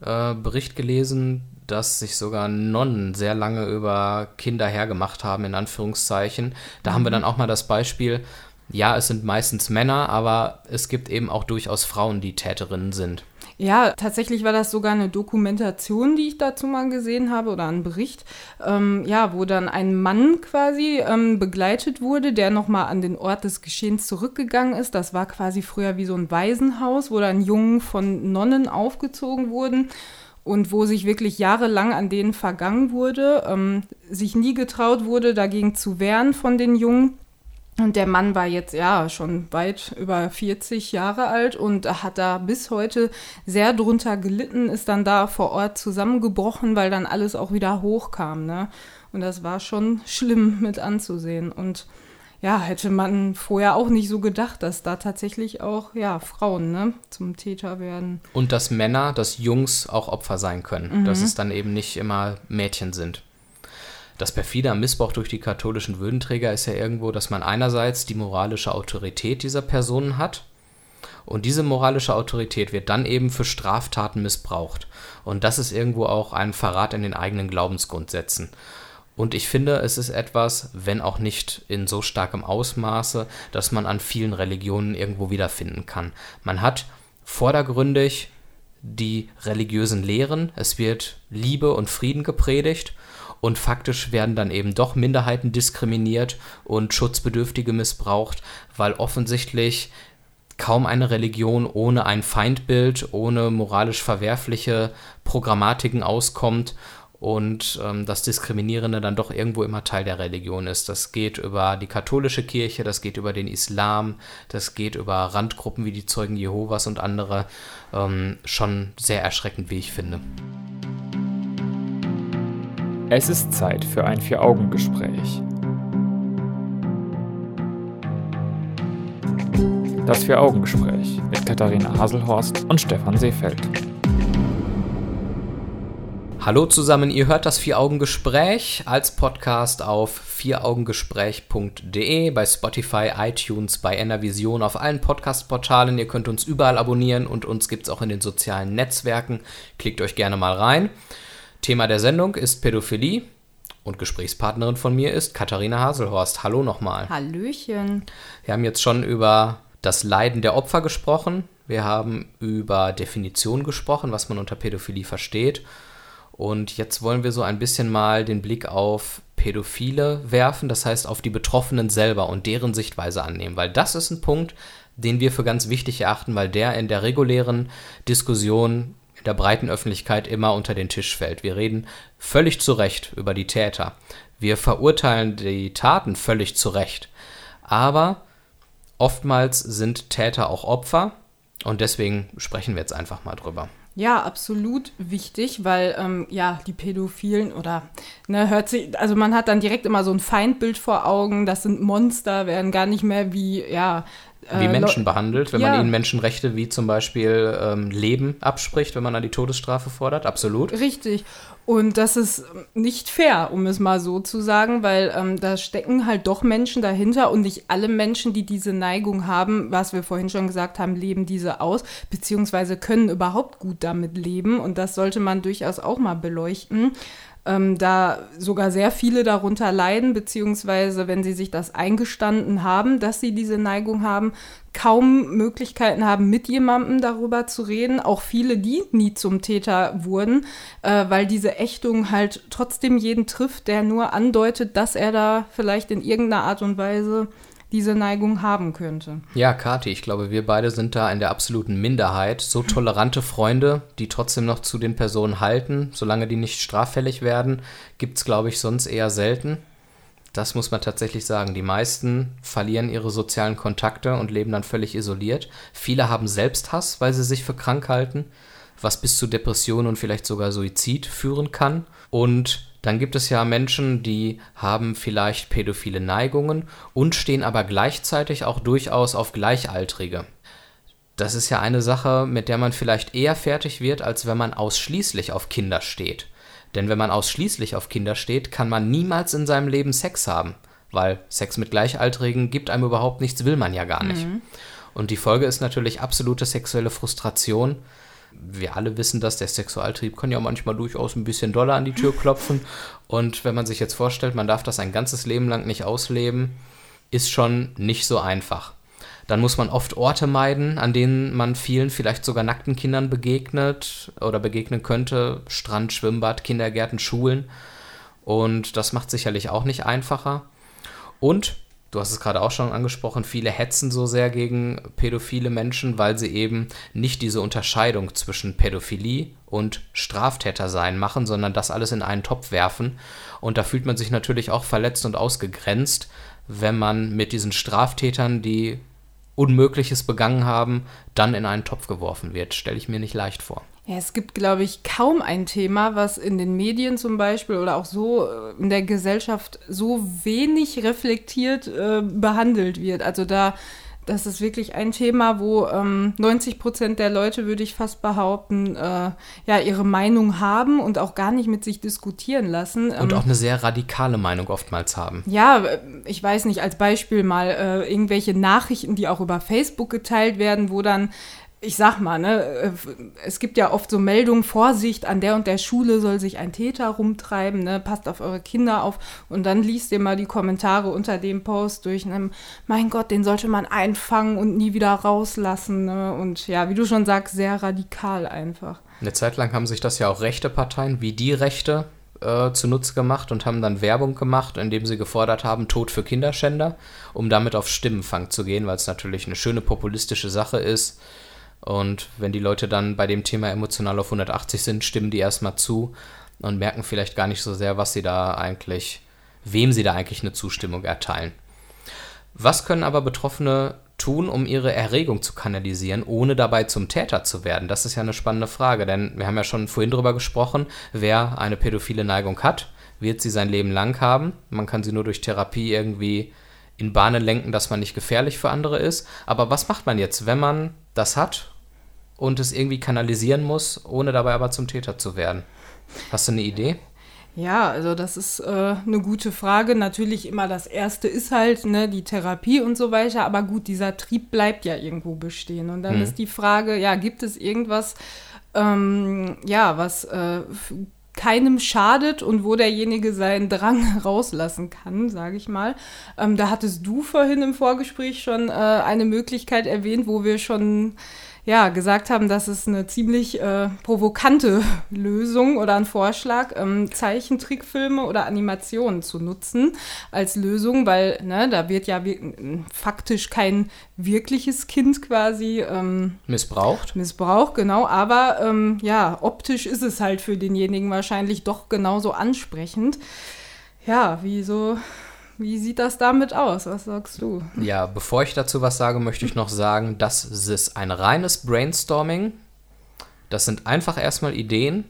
äh, Bericht gelesen, dass sich sogar Nonnen sehr lange über Kinder hergemacht haben, in Anführungszeichen. Da haben wir mhm. dann auch mal das Beispiel, ja, es sind meistens Männer, aber es gibt eben auch durchaus Frauen, die Täterinnen sind. Ja, tatsächlich war das sogar eine Dokumentation, die ich dazu mal gesehen habe oder ein Bericht, ähm, ja, wo dann ein Mann quasi ähm, begleitet wurde, der nochmal an den Ort des Geschehens zurückgegangen ist. Das war quasi früher wie so ein Waisenhaus, wo dann Jungen von Nonnen aufgezogen wurden und wo sich wirklich jahrelang an denen vergangen wurde, ähm, sich nie getraut wurde, dagegen zu wehren von den Jungen. Und der Mann war jetzt ja schon weit über 40 Jahre alt und hat da bis heute sehr drunter gelitten, ist dann da vor Ort zusammengebrochen, weil dann alles auch wieder hochkam. Ne? Und das war schon schlimm mit anzusehen. Und ja, hätte man vorher auch nicht so gedacht, dass da tatsächlich auch ja, Frauen ne, zum Täter werden. Und dass Männer, dass Jungs auch Opfer sein können. Mhm. Dass es dann eben nicht immer Mädchen sind. Das perfide am Missbrauch durch die katholischen Würdenträger ist ja irgendwo, dass man einerseits die moralische Autorität dieser Personen hat und diese moralische Autorität wird dann eben für Straftaten missbraucht. Und das ist irgendwo auch ein Verrat in den eigenen Glaubensgrundsätzen. Und ich finde, es ist etwas, wenn auch nicht in so starkem Ausmaße, dass man an vielen Religionen irgendwo wiederfinden kann. Man hat vordergründig die religiösen Lehren, es wird Liebe und Frieden gepredigt und faktisch werden dann eben doch Minderheiten diskriminiert und Schutzbedürftige missbraucht, weil offensichtlich kaum eine Religion ohne ein Feindbild, ohne moralisch verwerfliche Programmatiken auskommt und ähm, das Diskriminierende dann doch irgendwo immer Teil der Religion ist. Das geht über die katholische Kirche, das geht über den Islam, das geht über Randgruppen wie die Zeugen Jehovas und andere. Ähm, schon sehr erschreckend, wie ich finde. Es ist Zeit für ein Vier-Augen-Gespräch. Das Vier-Augen-Gespräch mit Katharina Haselhorst und Stefan Seefeld. Hallo zusammen, ihr hört das Vier-Augen-Gespräch als Podcast auf vieraugengespräch.de, bei Spotify, iTunes, bei Enervision, auf allen Podcast-Portalen. Ihr könnt uns überall abonnieren und uns gibt es auch in den sozialen Netzwerken. Klickt euch gerne mal rein. Thema der Sendung ist Pädophilie und Gesprächspartnerin von mir ist Katharina Haselhorst. Hallo nochmal. Hallöchen. Wir haben jetzt schon über das Leiden der Opfer gesprochen. Wir haben über Definitionen gesprochen, was man unter Pädophilie versteht. Und jetzt wollen wir so ein bisschen mal den Blick auf Pädophile werfen, das heißt auf die Betroffenen selber und deren Sichtweise annehmen, weil das ist ein Punkt, den wir für ganz wichtig erachten, weil der in der regulären Diskussion der breiten Öffentlichkeit immer unter den Tisch fällt. Wir reden völlig zu Recht über die Täter. Wir verurteilen die Taten völlig zu Recht. Aber oftmals sind Täter auch Opfer und deswegen sprechen wir jetzt einfach mal drüber. Ja, absolut wichtig, weil ähm, ja die Pädophilen oder ne, hört sich, also man hat dann direkt immer so ein Feindbild vor Augen. Das sind Monster, werden gar nicht mehr wie ja wie äh, Menschen behandelt, wenn ja. man ihnen Menschenrechte wie zum Beispiel ähm, Leben abspricht, wenn man dann die Todesstrafe fordert. Absolut. Richtig. Und das ist nicht fair, um es mal so zu sagen, weil ähm, da stecken halt doch Menschen dahinter und nicht alle Menschen, die diese Neigung haben, was wir vorhin schon gesagt haben, leben diese aus, beziehungsweise können überhaupt gut damit leben. Und das sollte man durchaus auch mal beleuchten ähm, da sogar sehr viele darunter leiden, beziehungsweise wenn sie sich das eingestanden haben, dass sie diese Neigung haben, kaum Möglichkeiten haben, mit jemandem darüber zu reden. Auch viele, die nie zum Täter wurden, äh, weil diese Ächtung halt trotzdem jeden trifft, der nur andeutet, dass er da vielleicht in irgendeiner Art und Weise diese Neigung haben könnte. Ja, Kati, ich glaube, wir beide sind da in der absoluten Minderheit. So tolerante Freunde, die trotzdem noch zu den Personen halten, solange die nicht straffällig werden, gibt es, glaube ich, sonst eher selten. Das muss man tatsächlich sagen. Die meisten verlieren ihre sozialen Kontakte und leben dann völlig isoliert. Viele haben Selbsthass, weil sie sich für krank halten, was bis zu Depressionen und vielleicht sogar Suizid führen kann. Und dann gibt es ja Menschen, die haben vielleicht pädophile Neigungen und stehen aber gleichzeitig auch durchaus auf Gleichaltrige. Das ist ja eine Sache, mit der man vielleicht eher fertig wird, als wenn man ausschließlich auf Kinder steht. Denn wenn man ausschließlich auf Kinder steht, kann man niemals in seinem Leben Sex haben, weil Sex mit Gleichaltrigen gibt einem überhaupt nichts, will man ja gar nicht. Mhm. Und die Folge ist natürlich absolute sexuelle Frustration, wir alle wissen dass der Sexualtrieb kann ja manchmal durchaus ein bisschen doller an die Tür klopfen. Und wenn man sich jetzt vorstellt, man darf das ein ganzes Leben lang nicht ausleben, ist schon nicht so einfach. Dann muss man oft Orte meiden, an denen man vielen, vielleicht sogar nackten Kindern begegnet oder begegnen könnte. Strand, Schwimmbad, Kindergärten, Schulen. Und das macht sicherlich auch nicht einfacher. Und, du hast es gerade auch schon angesprochen, viele hetzen so sehr gegen pädophile Menschen, weil sie eben nicht diese Unterscheidung zwischen Pädophilie und Straftäter sein machen, sondern das alles in einen Topf werfen. Und da fühlt man sich natürlich auch verletzt und ausgegrenzt, wenn man mit diesen Straftätern, die Unmögliches begangen haben, dann in einen Topf geworfen wird. Stelle ich mir nicht leicht vor. Ja, es gibt, glaube ich, kaum ein Thema, was in den Medien zum Beispiel oder auch so äh, in der Gesellschaft so wenig reflektiert äh, behandelt wird. Also da das ist wirklich ein Thema, wo ähm, 90 Prozent der Leute, würde ich fast behaupten, äh, ja, ihre Meinung haben und auch gar nicht mit sich diskutieren lassen. Und ähm, auch eine sehr radikale Meinung oftmals haben. Ja, äh, ich weiß nicht, als Beispiel mal äh, irgendwelche Nachrichten, die auch über Facebook geteilt werden, wo dann ich sag mal, ne, äh, es gibt ja oft so Meldungen, Vorsicht, an der und der Schule soll sich ein Täter rumtreiben, ne, passt auf eure Kinder auf. Und dann liest ihr mal die Kommentare unter dem Post durch, ne, mein Gott, den sollte man einfangen und nie wieder rauslassen, ne, und ja, wie du schon sagst, sehr radikal einfach. Eine Zeit lang haben sich das ja auch rechte Parteien wie die Rechte äh, zunutze gemacht und haben dann Werbung gemacht, indem sie gefordert haben, Tod für Kinderschänder, um damit auf Stimmenfang zu gehen, weil es natürlich eine schöne populistische Sache ist, und wenn die Leute dann bei dem Thema emotional auf 180 sind, stimmen die erstmal zu und merken vielleicht gar nicht so sehr, was sie da eigentlich, wem sie da eigentlich eine Zustimmung erteilen. Was können aber Betroffene tun, um ihre Erregung zu kanalisieren, ohne dabei zum Täter zu werden? Das ist ja eine spannende Frage, denn wir haben ja schon vorhin darüber gesprochen, wer eine pädophile Neigung hat, wird sie sein Leben lang haben. Man kann sie nur durch Therapie irgendwie in Bahnen lenken, dass man nicht gefährlich für andere ist. Aber was macht man jetzt, wenn man das hat und es irgendwie kanalisieren muss, ohne dabei aber zum Täter zu werden? Hast du eine Idee? Ja, also das ist äh, eine gute Frage. Natürlich immer das Erste ist halt ne, die Therapie und so weiter. Aber gut, dieser Trieb bleibt ja irgendwo bestehen. Und dann mhm. ist die Frage, ja, gibt es irgendwas, ähm, ja, was äh, keinem schadet und wo derjenige seinen Drang [LAUGHS] rauslassen kann, sage ich mal. Ähm, da hattest du vorhin im Vorgespräch schon äh, eine Möglichkeit erwähnt, wo wir schon ja, gesagt haben, dass es eine ziemlich äh, provokante [LAUGHS] Lösung oder ein Vorschlag, ähm, Zeichentrickfilme oder Animationen zu nutzen als Lösung, weil ne, da wird ja faktisch kein wirkliches Kind quasi ähm, missbraucht. Missbraucht, genau. Aber ähm, ja, optisch ist es halt für denjenigen wahrscheinlich doch genauso ansprechend. Ja, wie so wie sieht das damit aus? Was sagst du? Ja, bevor ich dazu was sage, möchte ich noch sagen, das ist ein reines Brainstorming. Das sind einfach erstmal Ideen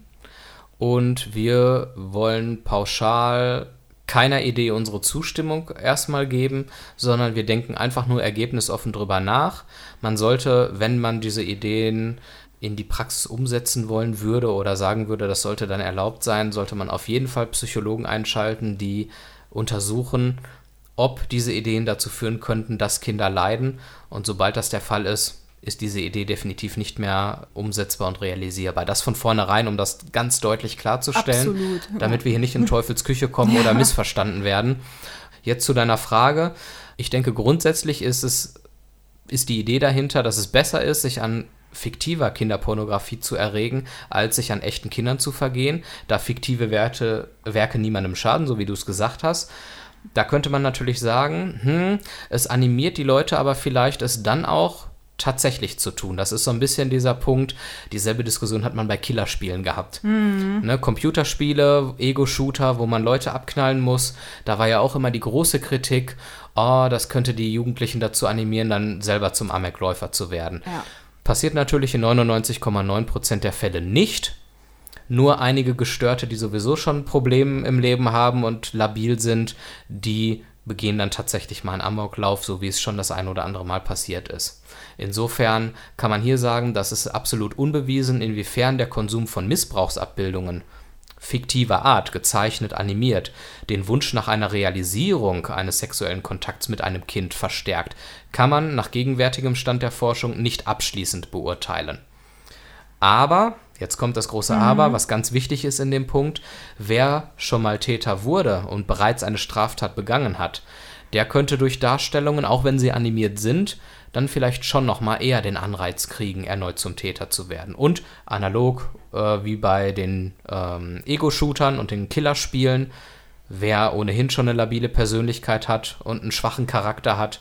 und wir wollen pauschal keiner Idee unsere Zustimmung erstmal geben, sondern wir denken einfach nur ergebnisoffen drüber nach. Man sollte, wenn man diese Ideen in die Praxis umsetzen wollen würde oder sagen würde, das sollte dann erlaubt sein, sollte man auf jeden Fall Psychologen einschalten, die untersuchen, ob diese Ideen dazu führen könnten, dass Kinder leiden. Und sobald das der Fall ist, ist diese Idee definitiv nicht mehr umsetzbar und realisierbar. Das von vornherein, um das ganz deutlich klarzustellen, Absolut, damit wir hier nicht in Teufels Küche kommen [LAUGHS] ja. oder missverstanden werden. Jetzt zu deiner Frage. Ich denke, grundsätzlich ist es, ist die Idee dahinter, dass es besser ist, sich an fiktiver Kinderpornografie zu erregen, als sich an echten Kindern zu vergehen, da fiktive Werte, Werke niemandem schaden, so wie du es gesagt hast. Da könnte man natürlich sagen, hm, es animiert die Leute aber vielleicht es dann auch tatsächlich zu tun. Das ist so ein bisschen dieser Punkt. Dieselbe Diskussion hat man bei Killerspielen gehabt. Mhm. Ne, Computerspiele, Ego-Shooter, wo man Leute abknallen muss. Da war ja auch immer die große Kritik, oh, das könnte die Jugendlichen dazu animieren, dann selber zum Amokläufer zu werden. Ja. Passiert natürlich in 99,9% der Fälle nicht. Nur einige Gestörte, die sowieso schon Probleme im Leben haben und labil sind, die begehen dann tatsächlich mal einen Amoklauf, so wie es schon das ein oder andere Mal passiert ist. Insofern kann man hier sagen, dass es absolut unbewiesen, inwiefern der Konsum von Missbrauchsabbildungen fiktiver Art, gezeichnet, animiert, den Wunsch nach einer Realisierung eines sexuellen Kontakts mit einem Kind verstärkt, kann man nach gegenwärtigem Stand der Forschung nicht abschließend beurteilen. Aber, jetzt kommt das große mhm. Aber, was ganz wichtig ist in dem Punkt, wer schon mal Täter wurde und bereits eine Straftat begangen hat, der könnte durch Darstellungen, auch wenn sie animiert sind, dann vielleicht schon noch mal eher den Anreiz kriegen, erneut zum Täter zu werden. Und analog äh, wie bei den ähm, Ego-Shootern und den Killerspielen, wer ohnehin schon eine labile Persönlichkeit hat und einen schwachen Charakter hat,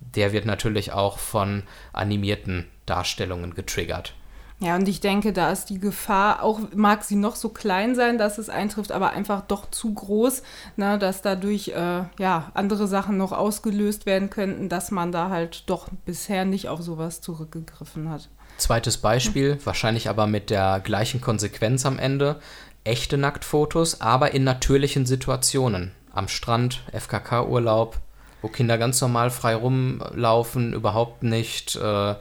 der wird natürlich auch von animierten Darstellungen getriggert. Ja, und ich denke, da ist die Gefahr, auch mag sie noch so klein sein, dass es eintrifft, aber einfach doch zu groß, ne, dass dadurch äh, ja, andere Sachen noch ausgelöst werden könnten, dass man da halt doch bisher nicht auf sowas zurückgegriffen hat. Zweites Beispiel, wahrscheinlich aber mit der gleichen Konsequenz am Ende. Echte Nacktfotos, aber in natürlichen Situationen. Am Strand, FKK-Urlaub, wo Kinder ganz normal frei rumlaufen, überhaupt nicht äh,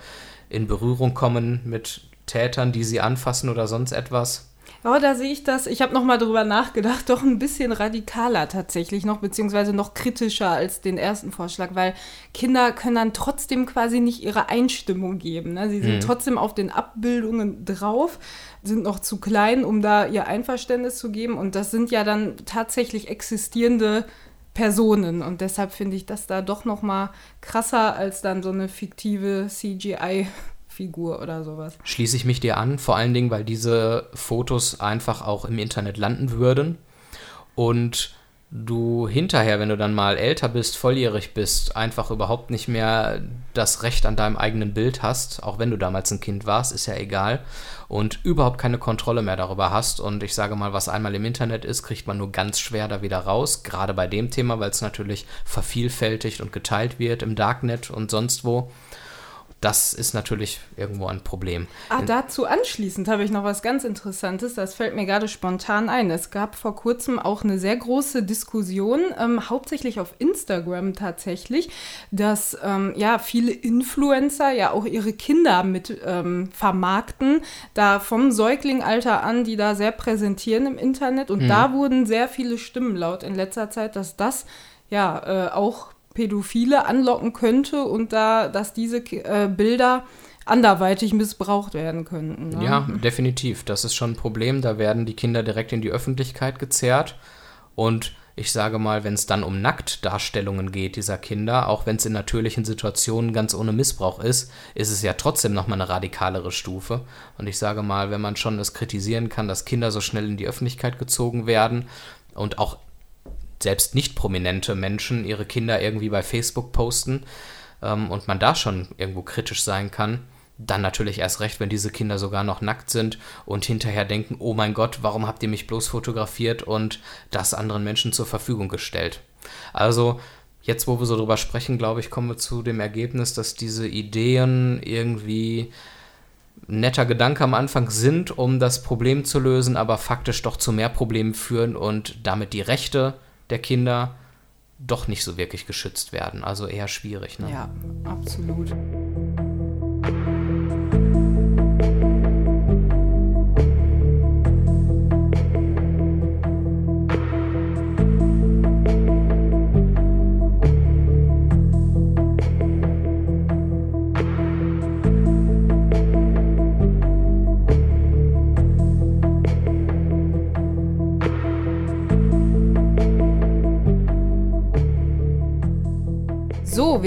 in Berührung kommen mit Tätern, die sie anfassen oder sonst etwas? Ja, oh, da sehe ich das, ich habe nochmal drüber nachgedacht, doch ein bisschen radikaler tatsächlich noch, beziehungsweise noch kritischer als den ersten Vorschlag, weil Kinder können dann trotzdem quasi nicht ihre Einstimmung geben. Ne? Sie sind mhm. trotzdem auf den Abbildungen drauf, sind noch zu klein, um da ihr Einverständnis zu geben und das sind ja dann tatsächlich existierende Personen und deshalb finde ich das da doch nochmal krasser als dann so eine fiktive CGI Figur oder sowas. Schließe ich mich dir an, vor allen Dingen, weil diese Fotos einfach auch im Internet landen würden und du hinterher, wenn du dann mal älter bist, volljährig bist, einfach überhaupt nicht mehr das Recht an deinem eigenen Bild hast, auch wenn du damals ein Kind warst, ist ja egal, und überhaupt keine Kontrolle mehr darüber hast. Und ich sage mal, was einmal im Internet ist, kriegt man nur ganz schwer da wieder raus, gerade bei dem Thema, weil es natürlich vervielfältigt und geteilt wird im Darknet und sonst wo das ist natürlich irgendwo ein Problem. Ah, dazu anschließend habe ich noch was ganz Interessantes. Das fällt mir gerade spontan ein. Es gab vor kurzem auch eine sehr große Diskussion, ähm, hauptsächlich auf Instagram tatsächlich, dass ähm, ja viele Influencer ja auch ihre Kinder mit ähm, vermarkten, da vom Säuglingalter an, die da sehr präsentieren im Internet. Und mhm. da wurden sehr viele Stimmen laut in letzter Zeit, dass das ja äh, auch Pädophile anlocken könnte und da, dass diese äh, Bilder anderweitig missbraucht werden könnten. Ne? Ja, definitiv. Das ist schon ein Problem. Da werden die Kinder direkt in die Öffentlichkeit gezerrt. Und ich sage mal, wenn es dann um Nacktdarstellungen geht dieser Kinder, auch wenn es in natürlichen Situationen ganz ohne Missbrauch ist, ist es ja trotzdem nochmal eine radikalere Stufe. Und ich sage mal, wenn man schon es kritisieren kann, dass Kinder so schnell in die Öffentlichkeit gezogen werden und auch selbst nicht prominente Menschen ihre Kinder irgendwie bei Facebook posten ähm, und man da schon irgendwo kritisch sein kann, dann natürlich erst recht, wenn diese Kinder sogar noch nackt sind und hinterher denken, oh mein Gott, warum habt ihr mich bloß fotografiert und das anderen Menschen zur Verfügung gestellt. Also jetzt, wo wir so drüber sprechen, glaube ich, kommen wir zu dem Ergebnis, dass diese Ideen irgendwie netter Gedanke am Anfang sind, um das Problem zu lösen, aber faktisch doch zu mehr Problemen führen und damit die Rechte der Kinder doch nicht so wirklich geschützt werden. Also eher schwierig. Ne? Ja, absolut.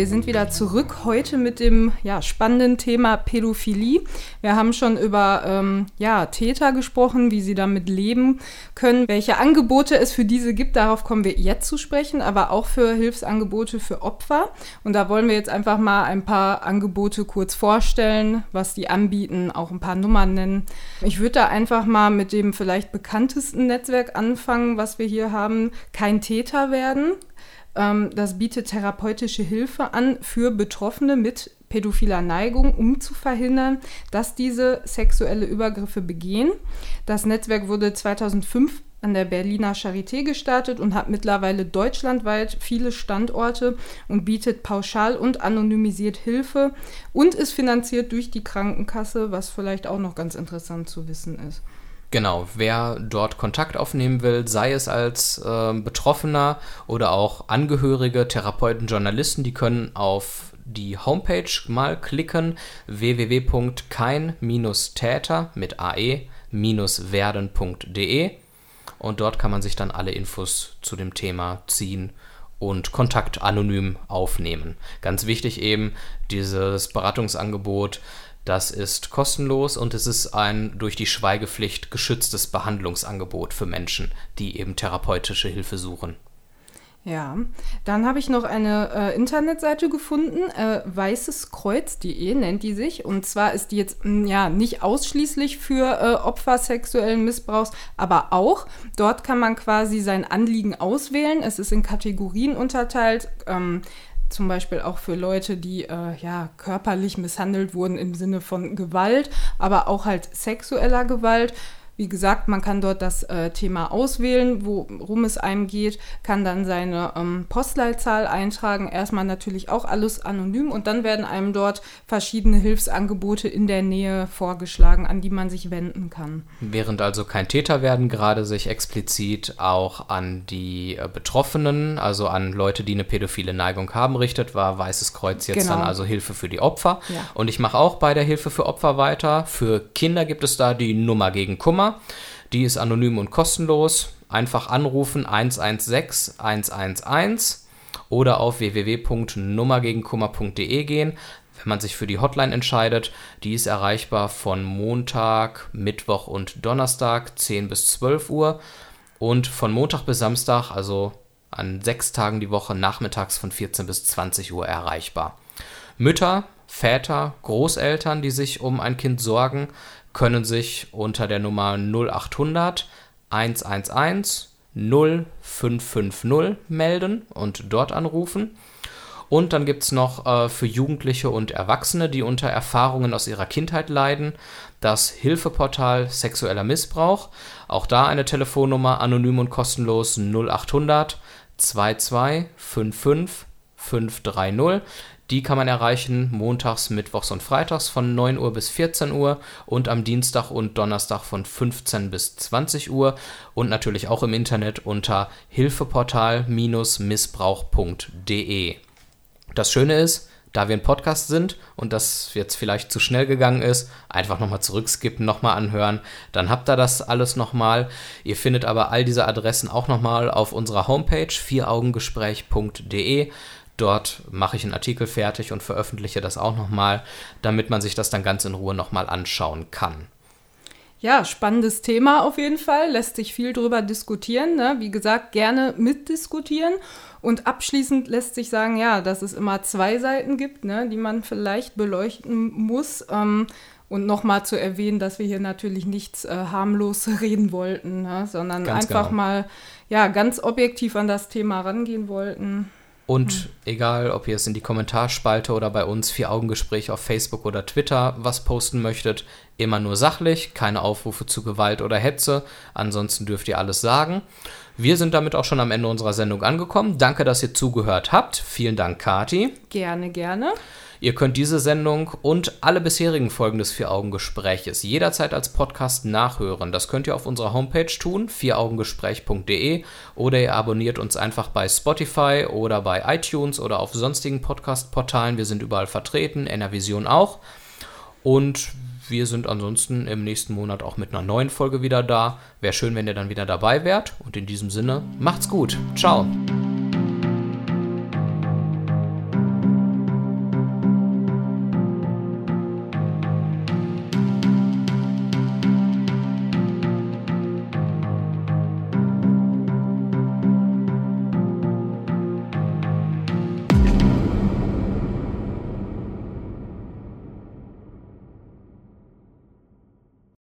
Wir sind wieder zurück heute mit dem ja, spannenden Thema Pädophilie. Wir haben schon über ähm, ja, Täter gesprochen, wie sie damit leben können, welche Angebote es für diese gibt. Darauf kommen wir jetzt zu sprechen, aber auch für Hilfsangebote für Opfer. Und da wollen wir jetzt einfach mal ein paar Angebote kurz vorstellen, was die anbieten, auch ein paar Nummern nennen. Ich würde da einfach mal mit dem vielleicht bekanntesten Netzwerk anfangen, was wir hier haben. Kein Täter werden. Ähm, das bietet therapeutische Hilfe an für Betroffene mit pädophiler Neigung, um zu verhindern, dass diese sexuelle Übergriffe begehen. Das Netzwerk wurde 2005 an der Berliner Charité gestartet und hat mittlerweile deutschlandweit viele Standorte und bietet pauschal und anonymisiert Hilfe und ist finanziert durch die Krankenkasse, was vielleicht auch noch ganz interessant zu wissen ist. Genau, wer dort Kontakt aufnehmen will, sei es als äh, Betroffener oder auch Angehörige, Therapeuten, Journalisten, die können auf die Homepage mal klicken www.kein-täter mit ae-werden.de und dort kann man sich dann alle Infos zu dem Thema ziehen und Kontakt anonym aufnehmen. Ganz wichtig eben, dieses Beratungsangebot, das ist kostenlos und es ist ein durch die Schweigepflicht geschütztes Behandlungsangebot für Menschen, die eben therapeutische Hilfe suchen. Ja, dann habe ich noch eine äh, Internetseite gefunden, äh, weißeskreuz.de nennt die sich. Und zwar ist die jetzt mh, hm, ja nicht ausschließlich für äh, Opfer sexuellen Missbrauchs, aber auch. Dort kann man quasi sein Anliegen auswählen. Es ist in Kategorien unterteilt. Ähm, zum Beispiel auch für Leute, die äh, ja körperlich misshandelt wurden im Sinne von Gewalt, aber auch halt sexueller Gewalt. Wie gesagt, man kann dort das äh, Thema auswählen, worum es einem geht, kann dann seine ähm, Postleitzahl eintragen. Erstmal natürlich auch alles anonym und dann werden einem dort verschiedene Hilfsangebote in der Nähe vorgeschlagen, an die man sich wenden kann. Während also kein Täter werden, gerade sich explizit auch an die äh, Betroffenen, also an Leute, die eine pädophile Neigung haben, richtet, war Weißes Kreuz jetzt genau. dann also Hilfe für die Opfer. Ja. Und ich mache auch bei der Hilfe für Opfer weiter. Für Kinder gibt es da die Nummer gegen Kummer. Nummer. Die ist anonym und kostenlos. Einfach anrufen 116 111 oder auf www.nummergegenkummer.de gehen. Wenn man sich für die Hotline entscheidet, die ist erreichbar von Montag, Mittwoch und Donnerstag 10 bis 12 Uhr und von Montag bis Samstag, also an sechs Tagen die Woche, nachmittags von 14 bis 20 Uhr erreichbar. Mütter, Väter, Großeltern, die sich um ein Kind sorgen, können sich unter der Nummer 0800 111 0550 melden und dort anrufen. Und dann gibt es noch äh, für Jugendliche und Erwachsene, die unter Erfahrungen aus ihrer Kindheit leiden, das Hilfeportal Sexueller Missbrauch. Auch da eine Telefonnummer anonym und kostenlos 0800 22 55 530. Die kann man erreichen montags, mittwochs und freitags von 9 Uhr bis 14 Uhr und am Dienstag und Donnerstag von 15 bis 20 Uhr und natürlich auch im Internet unter hilfeportal-missbrauch.de. Das Schöne ist, da wir ein Podcast sind und das jetzt vielleicht zu schnell gegangen ist, einfach nochmal zurückskippen, nochmal anhören. Dann habt ihr das alles nochmal. Ihr findet aber all diese Adressen auch nochmal auf unserer Homepage vieraugengespräch.de. Dort mache ich einen Artikel fertig und veröffentliche das auch nochmal, damit man sich das dann ganz in Ruhe nochmal anschauen kann. Ja, spannendes Thema auf jeden Fall. Lässt sich viel drüber diskutieren. Ne? Wie gesagt, gerne mitdiskutieren. Und abschließend lässt sich sagen, ja, dass es immer zwei Seiten gibt, ne, die man vielleicht beleuchten muss. Ähm, und nochmal zu erwähnen, dass wir hier natürlich nichts äh, harmlos [LAUGHS] reden wollten, ne, sondern ganz einfach genau. mal ja, ganz objektiv an das Thema rangehen wollten. Und mhm. egal, ob ihr es in die Kommentarspalte oder bei uns vier Augengespräch auf Facebook oder Twitter was posten möchtet, immer nur sachlich, keine Aufrufe zu Gewalt oder Hetze. Ansonsten dürft ihr alles sagen. Wir sind damit auch schon am Ende unserer Sendung angekommen. Danke, dass ihr zugehört habt. Vielen Dank, Kati. Gerne, gerne. Ihr könnt diese Sendung und alle bisherigen Folgen des Vier-Augen-Gespräches jederzeit als Podcast nachhören. Das könnt ihr auf unserer Homepage tun, vieraugengespräch.de oder ihr abonniert uns einfach bei Spotify oder bei iTunes oder auf sonstigen Podcast-Portalen. Wir sind überall vertreten, Enervision auch. Und wir sind ansonsten im nächsten Monat auch mit einer neuen Folge wieder da. Wäre schön, wenn ihr dann wieder dabei wärt. Und in diesem Sinne, macht's gut. Ciao.